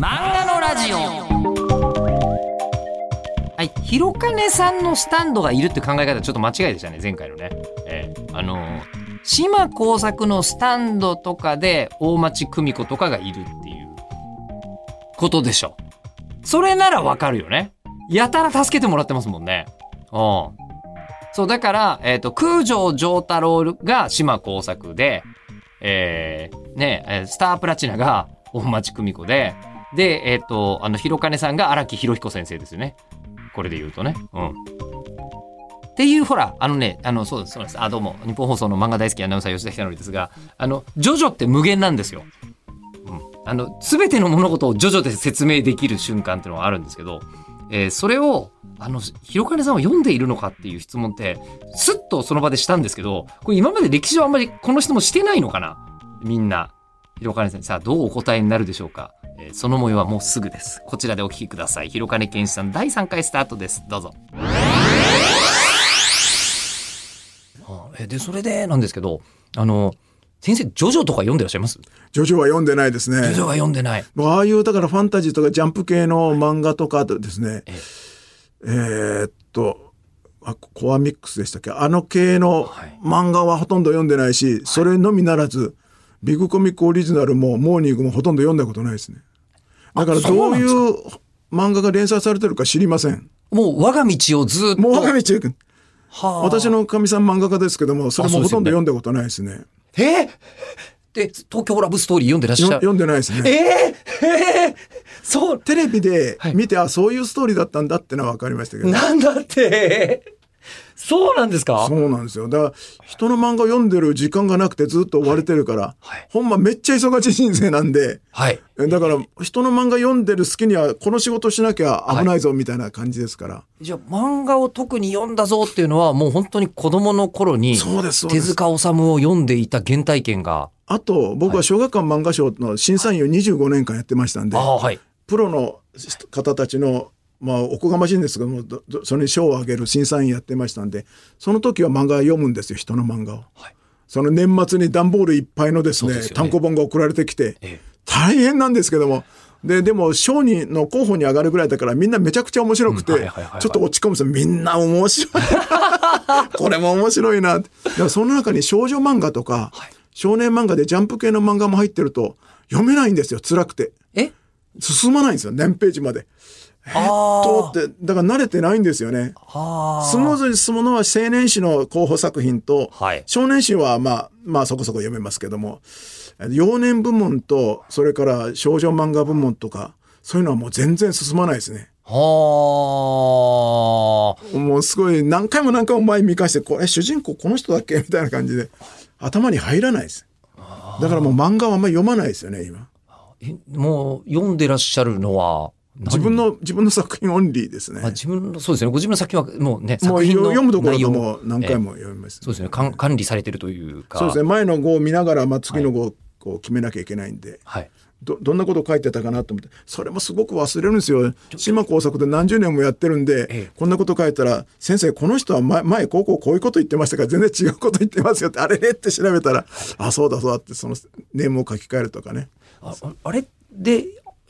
漫画のラジオはい、ひろかねさんのスタンドがいるって考え方ちょっと間違いでしたね前回のね。えーあのー島耕作のスタンドとかで大町久美子とかがいるっていうことでしょ。それならわかるよね。やたら助けてもらってますもんね。うん。そう、だから、えっ、と、空城城太郎が島耕作で、えー、ね、えスタープラチナが大町久美子で、で、えっ、と、あの、ひろかねさんが荒木博彦先生ですよね。これで言うとね。うん。っていう、ほら、あのね、あの、そうです、そうです。あ、どうも、日本放送の漫画大好きアナウンサー吉田ひたのりですが、あの、ジョジョって無限なんですよ。うん。あの、すべての物事をジョジョで説明できる瞬間っていうのがあるんですけど、えーそれを、あの、ひろかねさんは読んでいるのかっていう質問って、すっとその場でしたんですけど、これ今まで歴史上あんまりこの質問してないのかな？みんな。ひろかねさん、さあどうお答えになるでしょうか、えーその模様はもうすぐです。こちらでお聞きください。ひろかねけんしさん第3回スタートです。どうぞ。あえで、それでなんですけど、あの、先生、ジョジョとか読んでらっしゃいます？ジョジョは読んでないですね。ジョジョは読んでない。ああいうだからファンタジーとかジャンプ系の漫画とかですね、ええーっとあコアミックスでしたっけ？あの系のはい漫画はほとんど読んでないし、それのみならずビッグコミックオリジナルもモーニングもほとんど読んだことないですねだからどういう漫画が連載されてるか知りません。もう我が道をずっと。もう我が道行く。はあ。私のかみさん漫画家ですけどもそれもほとんど読んだことないですね。え？ーで、東京ラブストーリー読んでらっしゃる。よ読んでないですね。え？ー、え？ー、そう、テレビではい。見て、あそういうストーリーだったんだってのは分かりましたけど。なんだって。そうなんですか？そうなんですよ。だから、人の漫画を読んでる時間がなくてずっと追われてるから、はいほんまめっちゃ忙しい人生なんで、はい。えだから、人の漫画読んでる好きには、この仕事しなきゃ危ないぞみたいな感じですから。じゃあ漫画を特に読んだぞっていうのはもう本当に子供の頃にそうです手塚治虫を読んでいた原体験が。あと、僕は小学館漫画賞の審査員を25年間やってましたんではい。プロの方たちの、まあ、おこがましいんですけども、どどそれに賞をあげる審査員やってましたんで、その時は漫画を読むんですよ、人の漫画を。はいその年末に段ボールいっぱいのですね、ね単行本が送られてきて、ええ大変なんですけども、で、でも、賞にの候補に上がるぐらいだから、みんなめちゃくちゃ面白くて、ちょっと落ち込むんですよ。みんな面白い。これも面白いな。だからその中に少女漫画とか、はい少年漫画でジャンプ系の漫画も入ってると、読めないんですよ、辛くて。え？進まないんですよ、何ページまで。えーっとって、だから慣れてないんですよね。あスムーズに進むのは青年誌の候補作品と、はい少年誌はまあ、まあそこそこ読めますけども、幼年部門と、それから少女漫画部門とか、そういうのはもう全然進まないですね。はあ。もうすごい何回も何回も前見返して、これ主人公この人だっけみたいな感じで、頭に入らないです。だからもう漫画はあんまり読まないですよね、今。えもう読んでらっしゃるのは何自分の、自分の作品オンリーですね。あ自分のそうですね。ご自分の作品はもうねもう作品の読むところでも何回えも読みます。そうですね。管管理されてるというか。そうですね。前の号を見ながら、まあ、次の号をこう決めなきゃいけないんで、はい。ど、どんなこと書いてたかなと思って、それもすごく忘れるんですよ。島工作で何十年もやってるんで、ええ。こんなこと書いたら、先生、この人は前、前、こうこうこういうこと言ってましたか？ら、全然違うこと言ってますよって、あれれって調べたら、あ、そうだそうだって、そのネームを書き換えるとかね。あああれで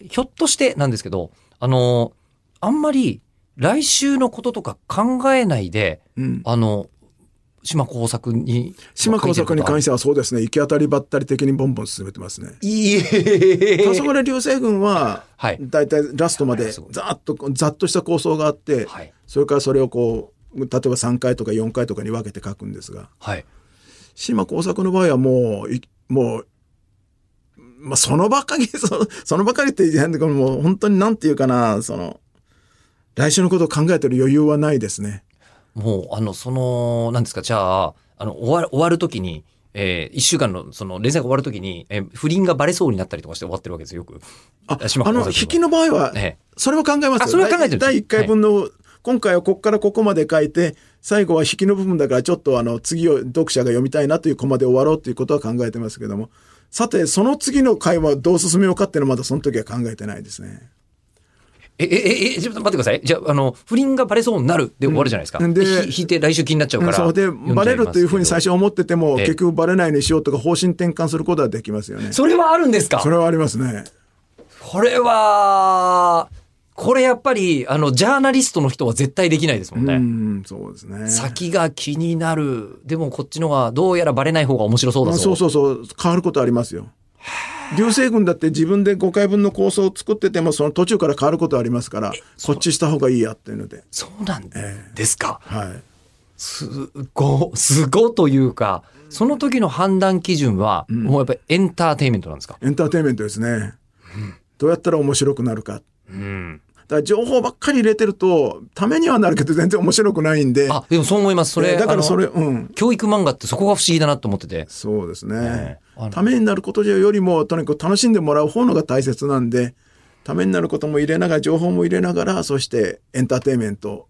ひょっとしてなんですけどあのあんまり来週のこととか考えないで、うん。あの島工作に島工作に関ししてはそうですね、行き当たりばったり的にボンボン進めてますね。ていいえ。黄昏流星群ははい、だいたいラストまでざっと、ざっとした構想があって、はい。それからそれをこう、例えば3回とか4回とかに分けて書くんですが、はい。島工作の場合はもう、いもう、まあ、そのばかり、そのそのばかりって言って変だけど、もう本当になんていうかな、その、来週のことを考えてる余裕はないですね。もうあのそのなんですかじゃああの終わる終わる時にえー、1週間のその連載が終わるときに、えー不倫がバレそうになったりとかして終わってるわけですよ、よく。あ、島あの、引きの場合は、えそれは考えますよ。あそれは考えてる第1回分の、今回はここからここまで書いて、最後は引きの部分だからちょっとあの、次を読者が読みたいなというコマで終わろうということは考えてますけども、さて、その次の回はどう進めようかっていうのはまだその時は考えてないですね。え、え、え、え、ちょっと待ってください。じゃあ、あの、不倫がバレそうになるで終わるじゃないですか。うんで、引いて来週気になっちゃうから。そうで、バレるというふうに最初思ってても、ええ結局バレないようにしようとか方針転換することはできますよね。それはあるんですか？それはありますね。これは、これやっぱり、あの、ジャーナリストの人は絶対できないですもんね。うん、そうですね。先が気になる。でもこっちのがどうやらバレない方が面白そうだぞ。あそうそうそう、変わることありますよ。流星群だって自分で5回分の構想を作ってても、その途中から変わることありますから、こっちした方がいいやっていうので。そうなんえですか？はい。すご、すごというか、その時の判断基準は、もうやっぱりエンターテインメントなんですか？エンターテインメントですね。どうやったら面白くなるか。うん。だから情報ばっかり入れてると、ためにはなるけど全然面白くないんで。あ、でもそう思います。それ、えーだからそれ、あのうん。教育漫画ってそこが不思議だなと思ってて。そうですねえ。えあのためになることよりも、とにかく楽しんでもらう方のが大切なんで、ためになることも入れながら、情報も入れながら、そしてエンターテインメント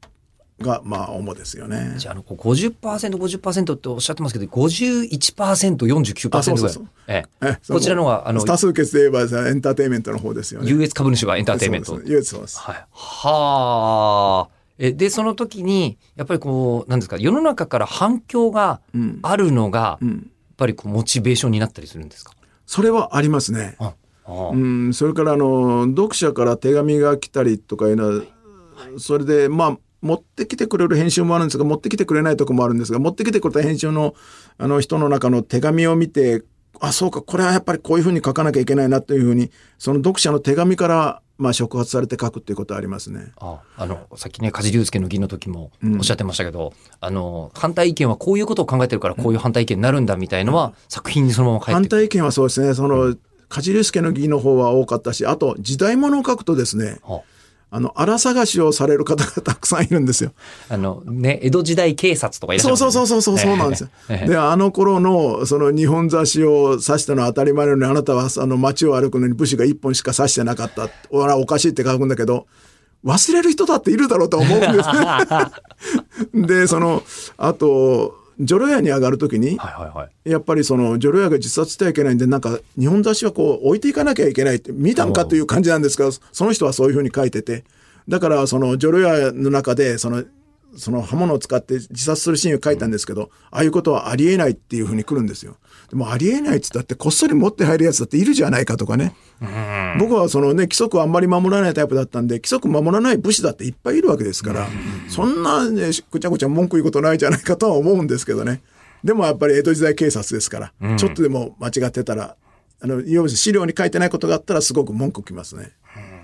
が、まあ、主ですよね。じゃあ、あの、こう50%、50%っておっしゃってますけど、51%、49%あそうぐらい。そうそうえええこちらのが、あの、多数決で言えばエンターテインメントの方ですよね。優越株主はエンターテインメント。優越そうです。はい。はあ。え、で、その時に、やっぱりこう、なんですか、世の中から反響がうん。あるのが、やっうん。ぱりこう、モチベーションになったりするんですか？それはありますね。ああうん、それからあの読者から手紙が来たりとかいうのはそれでまあ持ってきてくれる編集もあるんですが持ってきてくれないとこもあるんですが持ってきてくれた編集のあの人の中の手紙を見てあそうかこれはやっぱりこういうふうに書かなきゃいけないなというふうにその読者の手紙からまあ触発されて書くっていうことはありますね。ああの、さっきね、梶龍介の議の時もうんおっしゃってましたけど、あの、反対意見はこういうことを考えてるからこういう反対意見になるんだみたいのは、作品にそのまま書いてる。反対意見はそうですねその梶龍介の議の方は多かったしあと時代物を書くとですねはあの荒探しをされる方がたくさんいるんですよ。あの、ね、江戸時代警察とかいらっしゃそういますよねそうそうそうそうそうなんですよ。ええであの頃のその日本雑誌を指したのは当たり前なのにあなたはあの街を歩くのに武士が一本しか指してなかった俺はおかしいって書くんだけど忘れる人だっているだろうとは思うんですね。でそのあとジョロ屋に上がる時に。やっぱりそのジョロ屋が自殺してはいけないんでなんか日本雑誌はこう置いていかなきゃいけないって見たんかという感じなんですけどその人はそういうふうに書いててだからそのジョロ屋の中でそのその刃物を使って自殺するシーンを書いたんですけど、ああいうことはありえないっていうふうに来るんですよ。でもありえないっつったってこっそり持って入るやつだっているじゃないかとかね。僕はそのね規則をあんまり守らないタイプだったんで規則守らない武士だっていっぱいいるわけですから、そんなねぐちゃぐちゃ文句言うことないじゃないかとは思うんですけどね。でもやっぱり江戸時代警察ですから、ちょっとでも間違ってたらあの要するに資料に書いてないことがあったらすごく文句きますね。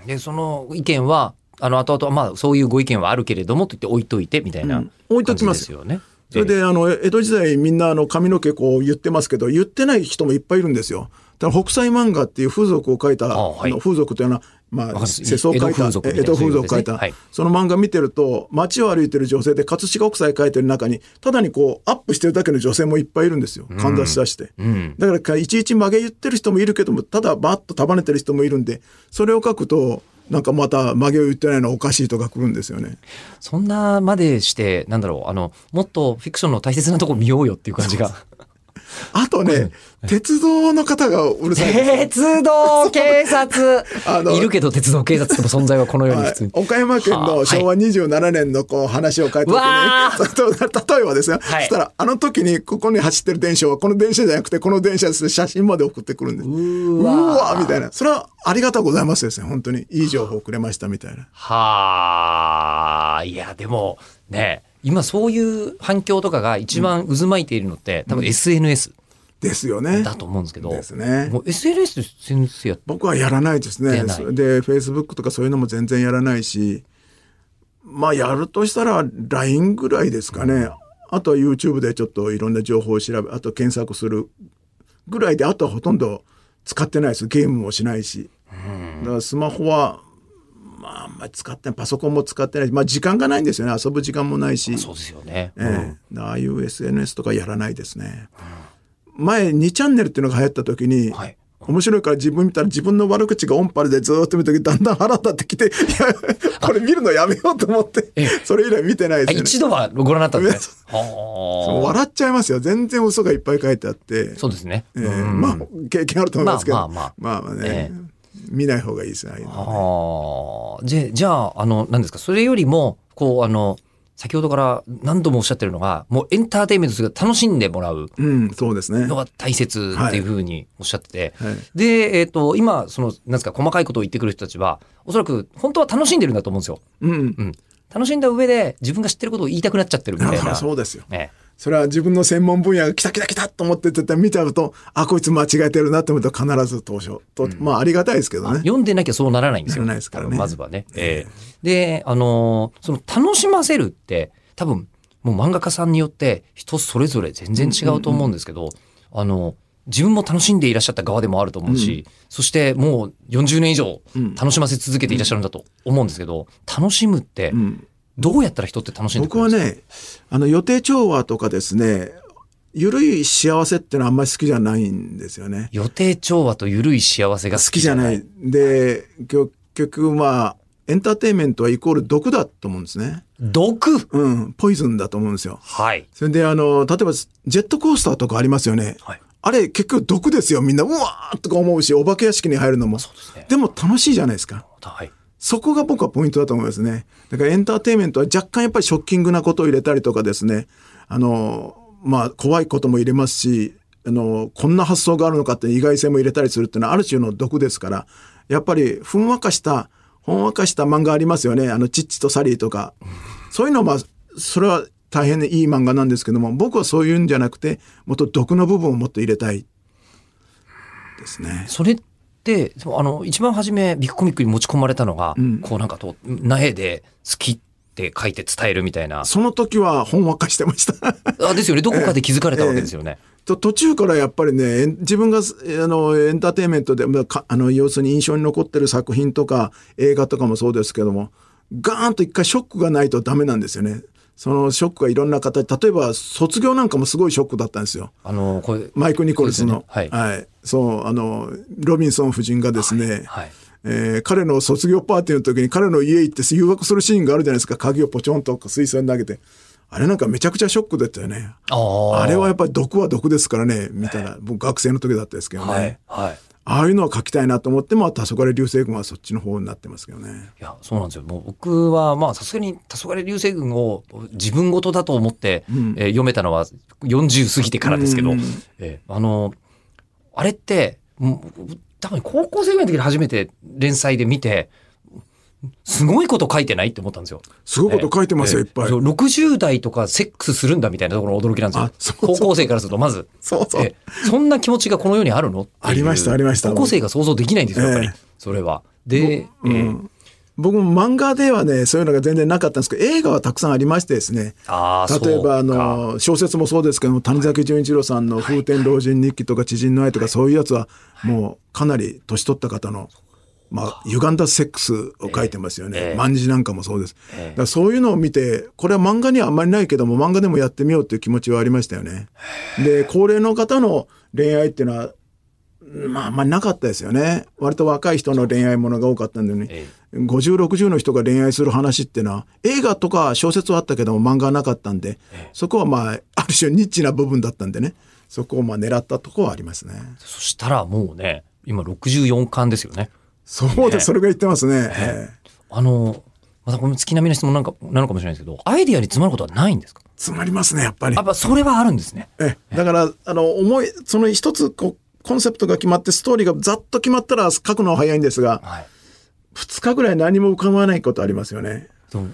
で、その意見は、あの、後々、まあ、そういうご意見はあるけれども、と言って置いといて、みたいな、うん。置いときます。よね。それであの江戸時代みんなあの髪の毛こう言ってますけど言ってない人もいっぱいいるんですよ。だから北斎漫画っていう風俗を書いたあはい。あの風俗というのはまあ世相を書いた江戸風俗を書いた。その漫画見てると街を歩いてる女性で葛飾北斎書いてる中にただにこうアップしてるだけの女性もいっぱいいるんですよ。かんざし出して。うん。だからかいちいち曲げ言ってる人もいるけどもただバッと束ねてる人もいるんでそれを書くとなんかまた曲げを言ってないのはおかしいとか来るんですよね。そんなまでして、なんだろう、あの、もっとフィクションの大切なとこ見ようよっていう感じが。あとね鉄道の方がうるさい。鉄道警察。あのいるけど鉄道警察の存在はこの世にはい普通に。岡山県の昭和27年のこう話を書いた時に、わーそれと例えばですね、はい。そしたらあの時にここに走ってる電車はこの電車じゃなくてこの電車です。写真まで送ってくるんで。す。ううわーみたいな。それはありがとうございますですね。本当に。いい情報くれましたみたいな。はあ、いや、でも、ね、今そういう反響とかが一番渦巻いているのって、多分 SNS ですよね。だと思うんですけど、ですね。もう SNS 先生やっ僕はやらないですね。で、Facebook とかそういうのも全然やらないし、まあやるとしたら LINE ぐらいですかね。あとは YouTube でちょっといろんな情報を調べ、あと検索するぐらいで、あとはほとんど使ってないです。ゲームもしないし。だからスマホは、まああんまり使ってない。パソコンも使ってないし、まあ時間がないんですよね。遊ぶ時間もないし。そうですよね。ええああいう SNS とかやらないですね。前2チャンネルっていうのが流行った時に、はい面白いから自分見たら自分の悪口がオンパレでずーっと見た時だんだん腹立ってきて、いや、これ見るのやめようと思って、それ以来見てないあですよね。一度はご覧になったんですね。笑っちゃいますよ。全然嘘がいっぱい書いてあって。そうですね。ええうんまあ、経験あると思いますけど。まあまあまあまあね、え見ない方がいいですね。ああいうのはね。じゃじゃあ、あの、何ですか、それよりも、こう、あの、先ほどから何度もおっしゃってるのが、もうエンターテインメントというか楽しんでもらううん、そうですね。のが大切っていうふうにおっしゃってて、はいで、えっ、と、今、その、なんですか、細かいことを言ってくる人たちは、おそらく本当は楽しんでるんだと思うんですよ。うん。うん。楽しんだ上で自分が知ってることを言いたくなっちゃってるみたいあな。そうですよ。ね。それは自分の専門分野が来た来た来たと思ってて見ちゃうと、あ、こいつ間違えてるなって思うと必ず当初。とまあありがたいですけどね。読んでなきゃそうならないんですよ。ならないですからねまずはね。ええで、あのーその楽しませるって、多分、もう漫画家さんによって人それぞれ全然違うと思うんですけど、あの、自分も楽しんでいらっしゃった側でもあると思うし、そしてもう40年以上楽しませ続けていらっしゃるんだと思うんですけど、楽しむって、どうやったら人って楽しんでくれるんですか？僕はね、あの予定調和とかですね、ゆるい幸せってのはあんまり好きじゃないんですよね。予定調和と緩い幸せが好好きじゃない。で、結局まあ、エンターテインメントはイコール毒だと思うんですね。毒？うん、ポイズンだと思うんですよ。はい。それであの、例えばジェットコースターとかありますよね。はい。あれ結局毒ですよ。みんな、うわーとか思うし、お化け屋敷に入るのも。すねでも楽しいじゃないですか。はい。そこが僕はポイントだと思いますね。だからエンターテイメントは若干やっぱりショッキングなことを入れたりとかですね、あの、まあ怖いことも入れますし、あの、こんな発想があるのかって意外性も入れたりするっていうのはある種の毒ですから、やっぱりふんわかした、ほんわかした漫画ありますよね。あの、チッチとサリーとか。そういうのは、それは大変いい漫画なんですけども、僕はそういうんじゃなくて、もっと毒の部分をもっと入れたい。ですね。それって、そうあの、一番初めビッグコミックに持ち込まれたのが、んこうなんかと、苗で好きって書いて伝えるみたいな。その時はほんわかしてました。あですよね。どこかで気づかれたわけですよね。と途中からやっぱりね自分がえあのエンターテインメントでまあかあの要するに印象に残ってる作品とか映画とかもそうですけどもガーンと一回ショックがないとダメなんですよね。そのショックがいろんな形例えば卒業なんかもすごいショックだったんですよ。あの、これ、マイク・ニコルズの。そうですよねはいそう、あの、ロビンソン夫人がですね、はい。えー彼の卒業パーティーの時に彼の家行って誘惑するシーンがあるじゃないですか。鍵をポチョンと水槽に投げて。あれなんかめちゃくちゃショックだったよね。あれはやっぱり毒は毒ですからね、みたいな、僕学生の時だったですけどね。はい。はい。ああいうのは書きたいなと思って、まあ、黄昏流星群はそっちの方になってますけどね。いや、そうなんですよ。もう僕は、まあ、さすがに、黄昏流星群を自分事だと思って、えー読めたのは40過ぎてからですけど、うんえーあの、あれって、もう多分高校生ぐらいの時に初めて連載で見て、すごいこと書いてないって思ったんですよ。すごいこと書いてますよ、えーいっぱい。そ。う60代とかセックスするんだみたいなところ驚きなんですよ。高校生からすると、まず。そうそう。えーそんな気持ちがこの世にあるの？ありましたありました。高校生が想像できないんですよ、やっぱり。ええそれは。で、えー僕も漫画ではね、そういうのが全然なかったんですけど、映画はたくさんありましてですね。例えば、あの、小説もそうですけども、谷崎潤一郎さんの風天老人日記とか知人の愛とか、そういうやつは、もうかなり年取った方の、まあ、歪んだセックスを書いてますよね。ええ万事なんかもそうです。ええだからそういうのを見て、これは漫画にはあんまりないけども、漫画でもやってみようっていう気持ちはありましたよね。で、高齢の方の恋愛っていうのは、まあ、あんまりなかったですよね。割と若い人の恋愛ものが多かったんでね。え50、60の人が恋愛する話っていうのは、映画とか小説はあったけども漫画はなかったんで、そこはまあ、ある種ニッチな部分だったんでね、そこをまあ狙ったところはありますね。そしたらもうね、今64巻ですよね。そうです、それが言ってますね。ええあの、またこの月並みな質問なんか、なのかもしれないですけど、アイディアに詰まることはないんですか？詰まりますね、やっぱりやっ。ぱそれはあるんですね。ええだから、あの、思い、その一つこう、コンセプトが決まって、ストーリーがざっと決まったら書くのは早いんですが、はい。二日ぐらい何も浮かばないことありますよね。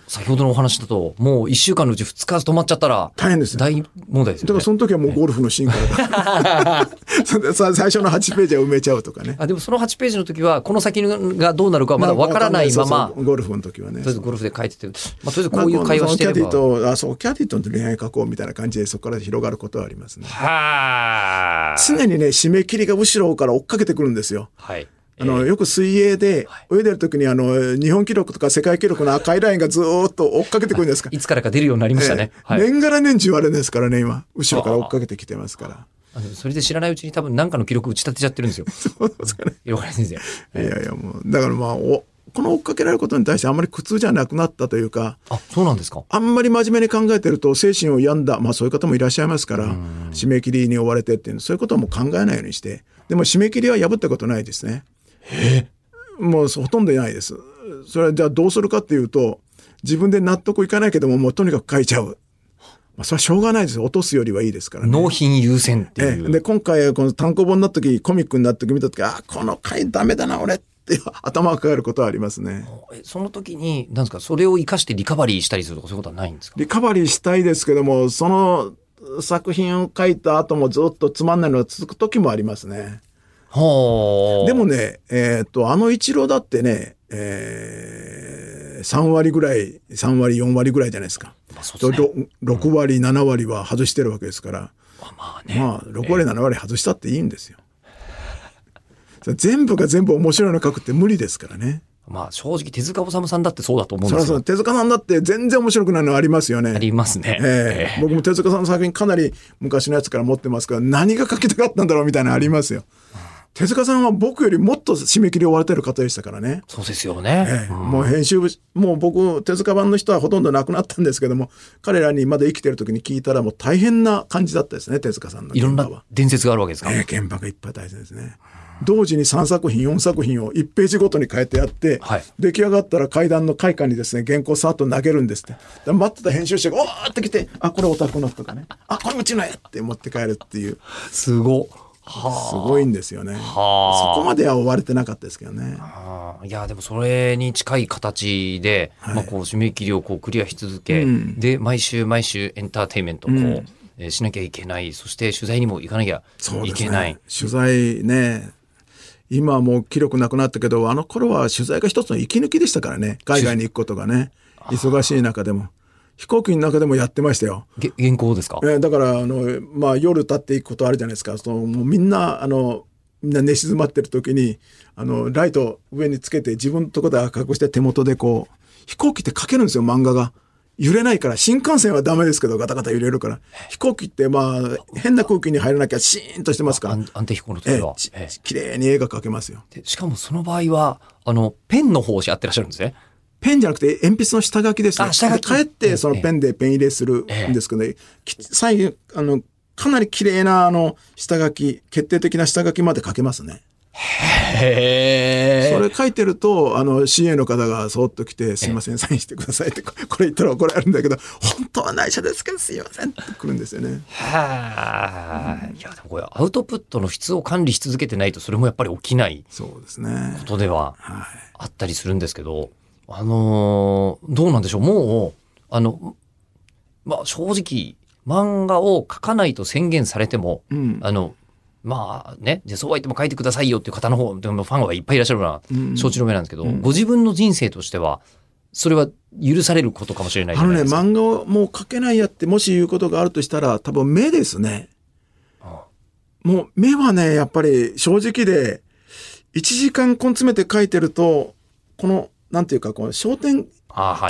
先ほどのお話だと、もう1週間のうち2日止まっちゃったら、大変ですよ。大問題ですよね。だからその時はもうゴルフのシーンから だ最初の8ページは埋めちゃうとかね。あでもその8ページの時は、この先がどうなるかはまだわからないまま、ゴルフの時はね。とりあえずゴルフで書いてて、まあ、とりあえずこういう会話してれば。まあキャディと、あ、そう、キャディと恋愛書こうみたいな感じでそこから広がることはありますね。はあ。常にね、締め切りが後ろから追っかけてくるんですよ。はい。あの、よく水泳で泳いでる時にあの、日本記録とか世界記録の赤いラインがずーっと追っかけてくるんですかいつからか出るようになりましたね。ええはい。年がら年中あれですからね、今。後ろから追っかけてきてますから。それで知らないうちに多分何かの記録打ち立てちゃってるんですよ。そうですかね。いやいや、もう、だからまあ、おこの追っかけられることに対してあんまり苦痛じゃなくなったというか、あ、そうなんですか？あんまり真面目に考えてると精神を病んだ、まあそういう方もいらっしゃいますから、締め切りに追われてっていうの、そういうことはもう考えないようにして、でも締め切りは破ったことないですね。もうほとんどないです。それはじゃあどうするかっていうと、自分で納得いかないけども、もうとにかく書いちゃう。まあ、それはしょうがないですよ。落とすよりはいいですからね。納品優先っていう。ええで、今回、この単行本になった時、コミックになった時見た時、あー、この回ダメだな、俺って 頭が抱えることはありますね。えその時に、なんですか、それを生かしてリカバリーしたりするとかそういうことはないんですか？リカバリーしたいですけども、その作品を書いた後もずっとつまんないのが続く時もありますね。はあ。でもね、えーっと、あの一郎だってね、えー、3割ぐらい、3割、4割ぐらいじゃないですか。まあすね。ろ6割、7割は外してるわけですから、まあね。まあ、6割、7割外したっていいんですよ。全部が全部面白いの書くって無理ですからね。まあ正直手塚治虫さんだってそうだと思うんですよ。手塚さんだって全然面白くないのありますよね。ありますね。ええ僕も手塚さんの作品かなり昔のやつから持ってますから何が書きたかったんだろうみたいなのありますよ。手塚さんは僕よりもっと締め切りを追われてる方でしたからね。そうですよね。ええもう編集部もう僕手塚版の人はほとんど亡くなったんですけども彼らにまだ生きてる時に聞いたらもう大変な感じだったですね手塚さんのいろんな。伝説があるわけですか。ええ現場がいっぱい大変ですね。同時に3作品4作品を1ページごとに変えてやって、はい出来上がったら階段の階下にですね原稿さっと投げるんですってで待ってた編集者がおーって来て「あこれオタクの」とかね「あこれうちのや」って持って帰るっていうすご。はすごいんですよね。はあ。そこまでは追われてなかったですけどね。いやでもそれに近い形で、まあ、こう締め切りをこうクリアし続け、うん。で毎週毎週エンターテインメントをこう、うん。えーしなきゃいけない。そして取材にも行かなきゃいけない。ね。取材ね今はもう記録なくなったけどあの頃は取材が一つの息抜きでしたからね。海外に行くことがね。忙しい中でも飛行機の中でもやってましたよ。げ原稿ですか？えーだからあの、まあ、夜経っていくことあるじゃないですかそのもうみんなあのみんな寝静まってる時にあのライト上につけて自分のとこで赤くして手元でこう飛行機って書けるんですよ漫画が。揺れないから新幹線はダメですけどガタガタ揺れるから飛行機ってまあ変な空気に入らなきゃシーンとしてますから安安定飛行の時は、綺麗に絵が描けますよ。でしかもその場合はあのペンの方をやってらっしゃるんですねペンじゃなくて鉛筆の下書きですね。あ下書きで帰ってそのペンでペン入れするんですけど、ねき最後、あの、かなり綺麗なあの下書き、決定的な下書きまで書けますね。へそれ書いてると、あの、CA の方がそーっと来て、すいません、サインしてくださいって、ここれ言ったら怒られるんだけど、本当は内緒ですけど、すいませんって来るんですよね。はあ、いやでもこれアウトプットの質を管理し続けてないとそれもやっぱり起きないそうですねこ。とでははい。あったりするんですけど、あのーどうなんでしょう、もう、あの、まあ正直、漫画を描かないと宣言されても、うん。あの、まあね、じゃあそうは言っても書いてくださいよっていう方の方、でもファンはいっぱいいらっしゃるのはうん承知の上なんですけど、うんご自分の人生としては、それは許されることかもしれないじあのね。漫画をもう描けないやって、もし言うことがあるとしたら、多分目ですね。あもう目はね、やっぱり正直で、1時間根詰めて書いてると、この、なんていうか、この焦点距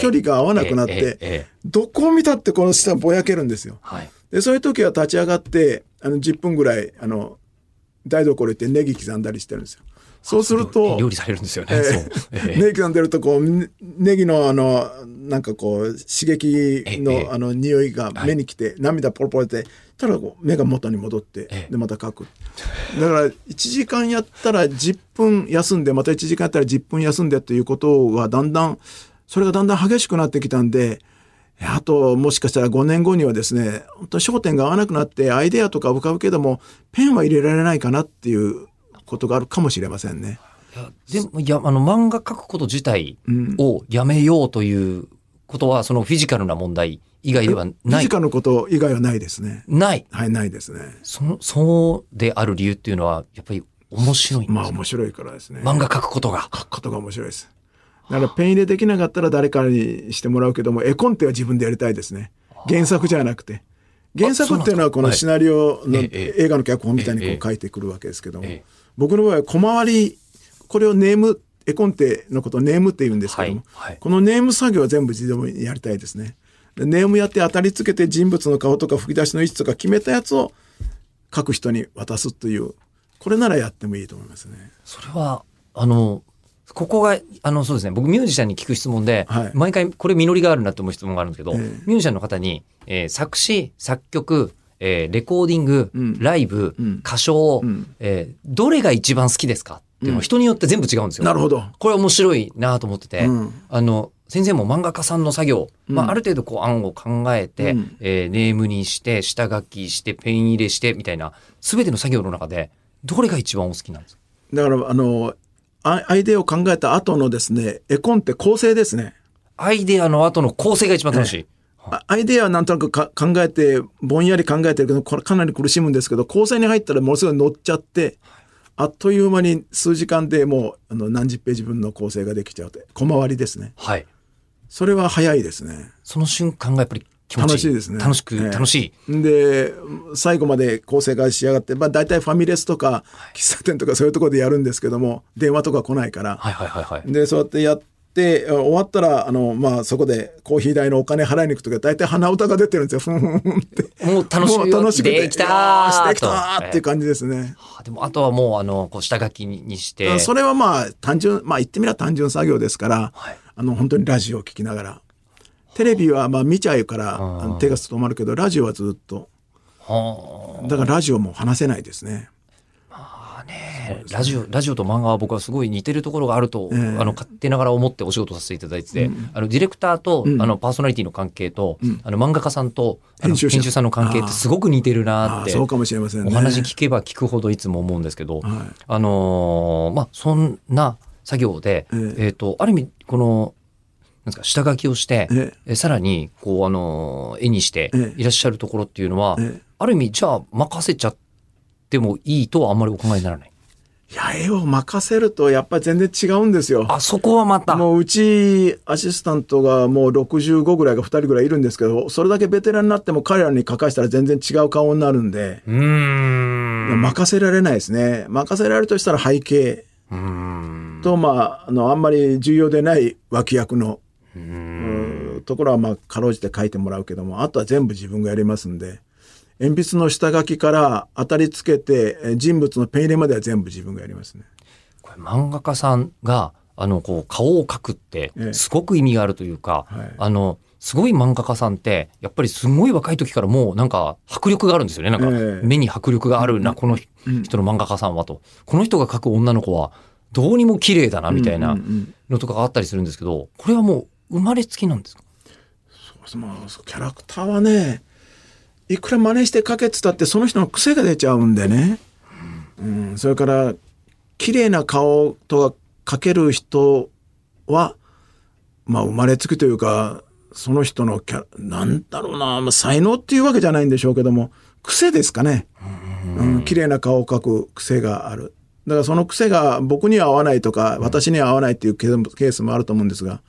離が合わなくなって、どこを見たってこの下ぼやけるんですよ。はい。で、そういう時は立ち上がって、あの、10分ぐらい、あの、台所行ってネギ刻んだりしてるんですよ。そうすると、料理されるんですよね。ええ。そう。ええ。ネギ刻んでるとこうねネギのあのなんかこう刺激ええ。のあの匂いが目に来て、涙ポロポロってたらこう目が元に戻って、ええ。でまた描く。だから1時間やったら10分休んでまた1時間やったら10分休んでっていうことがだんだんそれがだんだん激しくなってきたんであともしかしたら5年後にはですね本当に焦点が合わなくなってアイデアとか浮かぶけどもペンは入れられないかなっていうことがあるかもしれませんね。いやでも、いや、あの、漫画描くこと自体うんをやめようということは、そのフィジカルな問題以外ではフない。ィジカルのこと以外はないですね。ない。はい、ないですね。その、そうである理由っていうのは、やっぱり面白いんですよまあ面白いからですね。漫画描くことが。書くことが面白いです。だからペン入れできなかったら誰かにしてもらうけども、絵コンテは自分でやりたいですね。原作じゃなくて。原作っていうのはこのシナリオのええ映画の脚本みたいにこええう書いてくるわけですけどもええ、僕の場合は小回り、これをネーム、絵コンテのことをネームって言うんですけども、はいはいこのネーム作業は全部自動にやりたいですね。でネームやって当たり付けて人物の顔とか吹き出しの位置とか決めたやつを書く人に渡すという、これならやってもいいと思いますね。それは、あの、ここが、あの、そうですね、僕ミュージシャンに聞く質問で、はい毎回これ実りがあるなって思う質問があるんですけど、ええミュージシャンの方に、えー作詞、作曲、えーレコーディング、うん。ライブ、うん。歌唱、うん。えーどれが一番好きですかっていうのは人によって全部違うんですよ。なるほど。これ面白いなと思ってて、うん。あの、先生も漫画家さんの作業、まあ、ある程度こう案を考えて、うん。えーネームにして、下書きして、ペン入れして、みたいな、すべての作業の中で、どれが一番お好きなんですか？だから、あの、アアイデアを考えた後のですね、絵コンって構成ですね。アイデアの後の構成が一番楽しい。あアイデアはなんとなくか考えて、ぼんやり考えてるけど、これかなり苦しむんですけど、構成に入ったらものすごい乗っちゃって、あっという間に数時間でもうあの何十ページ分の構成ができちゃうって、小回りですね。はい。それは早いですね。その瞬間がやっぱり気持ちいい。楽しいですね楽しく、ええ楽しい。で、最後まで構成が仕上がって、まあ大体ファミレスとか喫茶店とかそういうところでやるんですけども、電話とか来ないから。はいはいはいはい。で、そうやってやって、終わったら、あの、まあそこでコーヒー代のお金払いに行くときは大体鼻歌が出てるんですよ。ふんふんふんって。もう楽しいもう楽しくて。できたよーしできたーとっていう感じですね。はあでも、あとはもう、あの、こう、下書きにして。それはまあ単純、まあ言ってみれば単純作業ですから、はいあの、本当にラジオを聞きながら。テレビはまあ見ちゃうから手が止まるけど、ラジオはずっと。はだからラジオも話せないですね。ラジオ、ラジオと漫画は僕はすごい似てるところがあると、ええ。あの、勝手ながら思ってお仕事させていただいてて、あの、ディレクターと、あの、パーソナリティの関係と、あの、漫画家さんと、編集さんの関係ってすごく似てるなって。そうかもしれませんね。お話聞けば聞くほどいつも思うんですけど、はい。あのーまあ、そんな作業で、ええ。っ、と、ある意味、この、なんですか、下書きをして、え。えさらに、こう、あのー絵にしてええ。いらっしゃるところっていうのは、ええ。ある意味、じゃあ、任せちゃってもいいとはあんまりお考えにならない？いや、絵を任せるとやっぱり全然違うんですよ。あ、そこはまた。もううちアシスタントがもう65ぐらいが2人ぐらいいるんですけど、それだけベテランになっても彼らに書かしたら全然違う顔になるんで、うーん。任せられないですね。任せられるとしたら背景うーん。と、まあ、あの、あんまり重要でない脇役の、うんところはまあ、かろうじて書いてもらうけども、あとは全部自分がやりますんで、鉛筆の下書きから当たりつけて、え人物のペン入れまでは全部自分がやりますね。これ漫画家さんが、あの、こう、顔を描くってえ、え。すごく意味があるというか、はい。あの、すごい漫画家さんって、やっぱりすごい若い時からもうなんか迫力があるんですよね。なんかええ。目に迫力があるな、この人の漫画家さんはと。この人が描く女の子はどうにも綺麗だな、みたいなのとかがあったりするんですけど、これはもう生まれつきなんですか？まあ、キャラクターはねいくら真似して描けってたってその人の癖が出ちゃうんでね、うん、それから綺麗な顔とか描ける人はまあ生まれつきというかその人のキャなんだろうな、まあ、才能っていうわけじゃないんでしょうけども癖ですかね、うん、綺麗な顔を描く癖がある。だからその癖が僕には合わないとか私には合わないっていうケースもあると思うんですが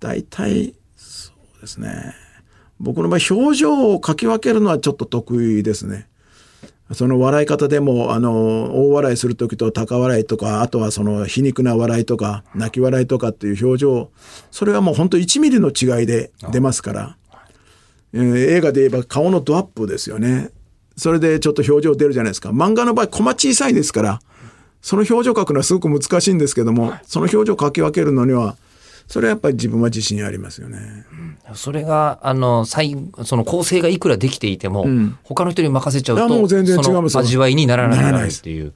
大体そうですね僕の場合表情を描き分けるのはちょっと得意ですね。その笑い方でもあの大笑いする時と高笑いとかあとはその皮肉な笑いとか泣き笑いとかっていう表情それはもう本当1ミリの違いで出ますから、えー映画で言えば顔のドアップですよね。それでちょっと表情出るじゃないですか。漫画の場合コマ小さいですからその表情描くのはすごく難しいんですけどもその表情描き分けるのにはそれはやっぱり自分は自信ありますよね。それが、あの、最後、その構成がいくらできていても、ん他の人に任せちゃうと、もう全然違いますよその味わいにならないっていう。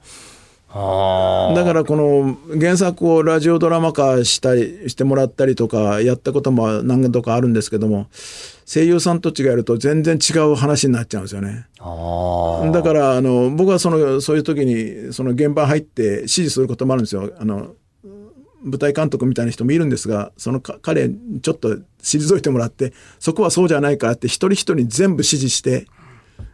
あだからこの原作をラジオドラマ化したりしてもらったりとかやったことも何度かあるんですけども声優さんと違えると全然違う話になっちゃうんですよね。だからあの僕はそのそういう時にその現場入って指示することもあるんですよ。あの舞台監督みたいな人もいるんですがその彼ちょっと退いてもらってそこはそうじゃないからって一人一人に全部指示して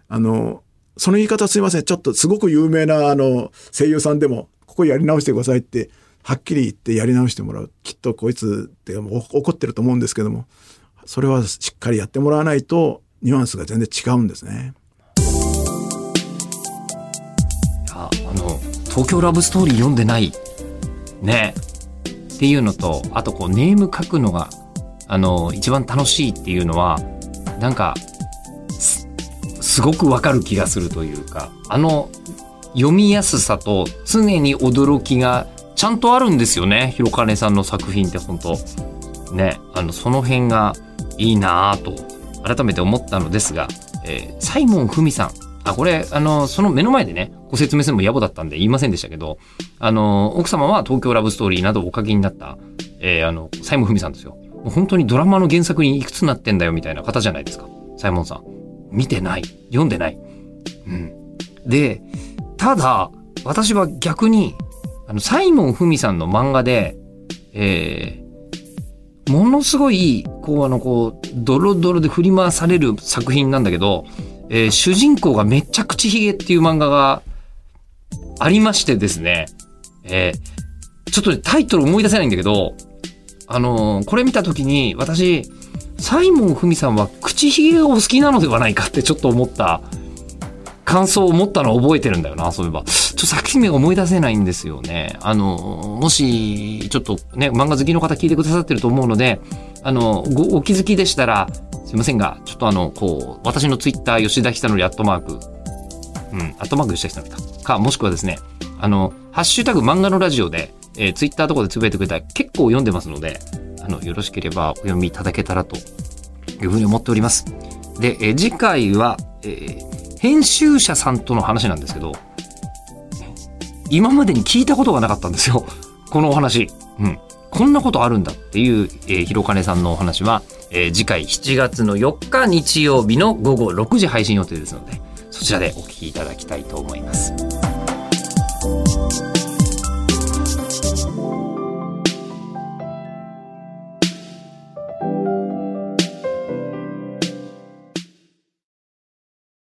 あのその言い方すいません。ちょっとすごく有名なあの声優さんでもここやり直してくださいってはっきり言ってやり直してもらう。きっとこいつって怒ってると思うんですけどもそれはしっかりやってもらわないとニュアンスが全然違うんですね。あの東京ラブストーリー読んでない。ね。っていうのとあとこうネーム書くのがあの一番楽しいっていうのはなんかすすごくわかる気がするというかあの読みやすさと常に驚きがちゃんとあるんですよね。広金さんの作品って本当。ねあのその辺がいいなぁと改めて思ったのですが、えーサイモンふみさん。あ、これ、あの、その目の前でね、ご説明するも野暮だったんで言いませんでしたけど、あの、奥様は東京ラブストーリーなどをお書きになった、えーあの、サイモンふみさんですよ。もう本当にドラマの原作にいくつなってんだよみたいな方じゃないですか。サイモンさん。見てない。読んでない。うん。で、ただ、私は逆に、あの、サイモン・フミさんの漫画で、えー、ものすごい、こう、あの、こう、ドロドロで振り回される作品なんだけど、えー主人公がめっちゃ口ひげっていう漫画がありましてですね、えーちょっと、タイトル思い出せないんだけど、あのーこれ見たときに、私、サイモン・フミさんは口ひげがお好きなのではないかってちょっと思った、感想を持ったのを覚えてるんだよな、そういえば。ちょっと作品名が思い出せないんですよね。あのもし、ちょっとね、漫画好きの方聞いてくださってると思うので、あの、ご、お気づきでしたら、すいませんが、ちょっとあの、こう、私のツイッター、吉田久典アットマーク、うん、アットマーク吉田久典か。か、もしくはですね、あの、ハッシュタグ漫画のラジオで、えー、ツイッターとかでつぶやいてくれたら結構読んでますので、あの、よろしければお読みいただけたらというふうに思っております。で、えー次回は、えー編集者さんとの話なんですけど、今までに聞いたことがなかったんですよ。このお話。うん。こんなことあるんだっていう、えー、広金さんのお話は、えー次回7月の4日日曜日の午後6時配信予定ですので、そちらでお聞きいただきたいと思います。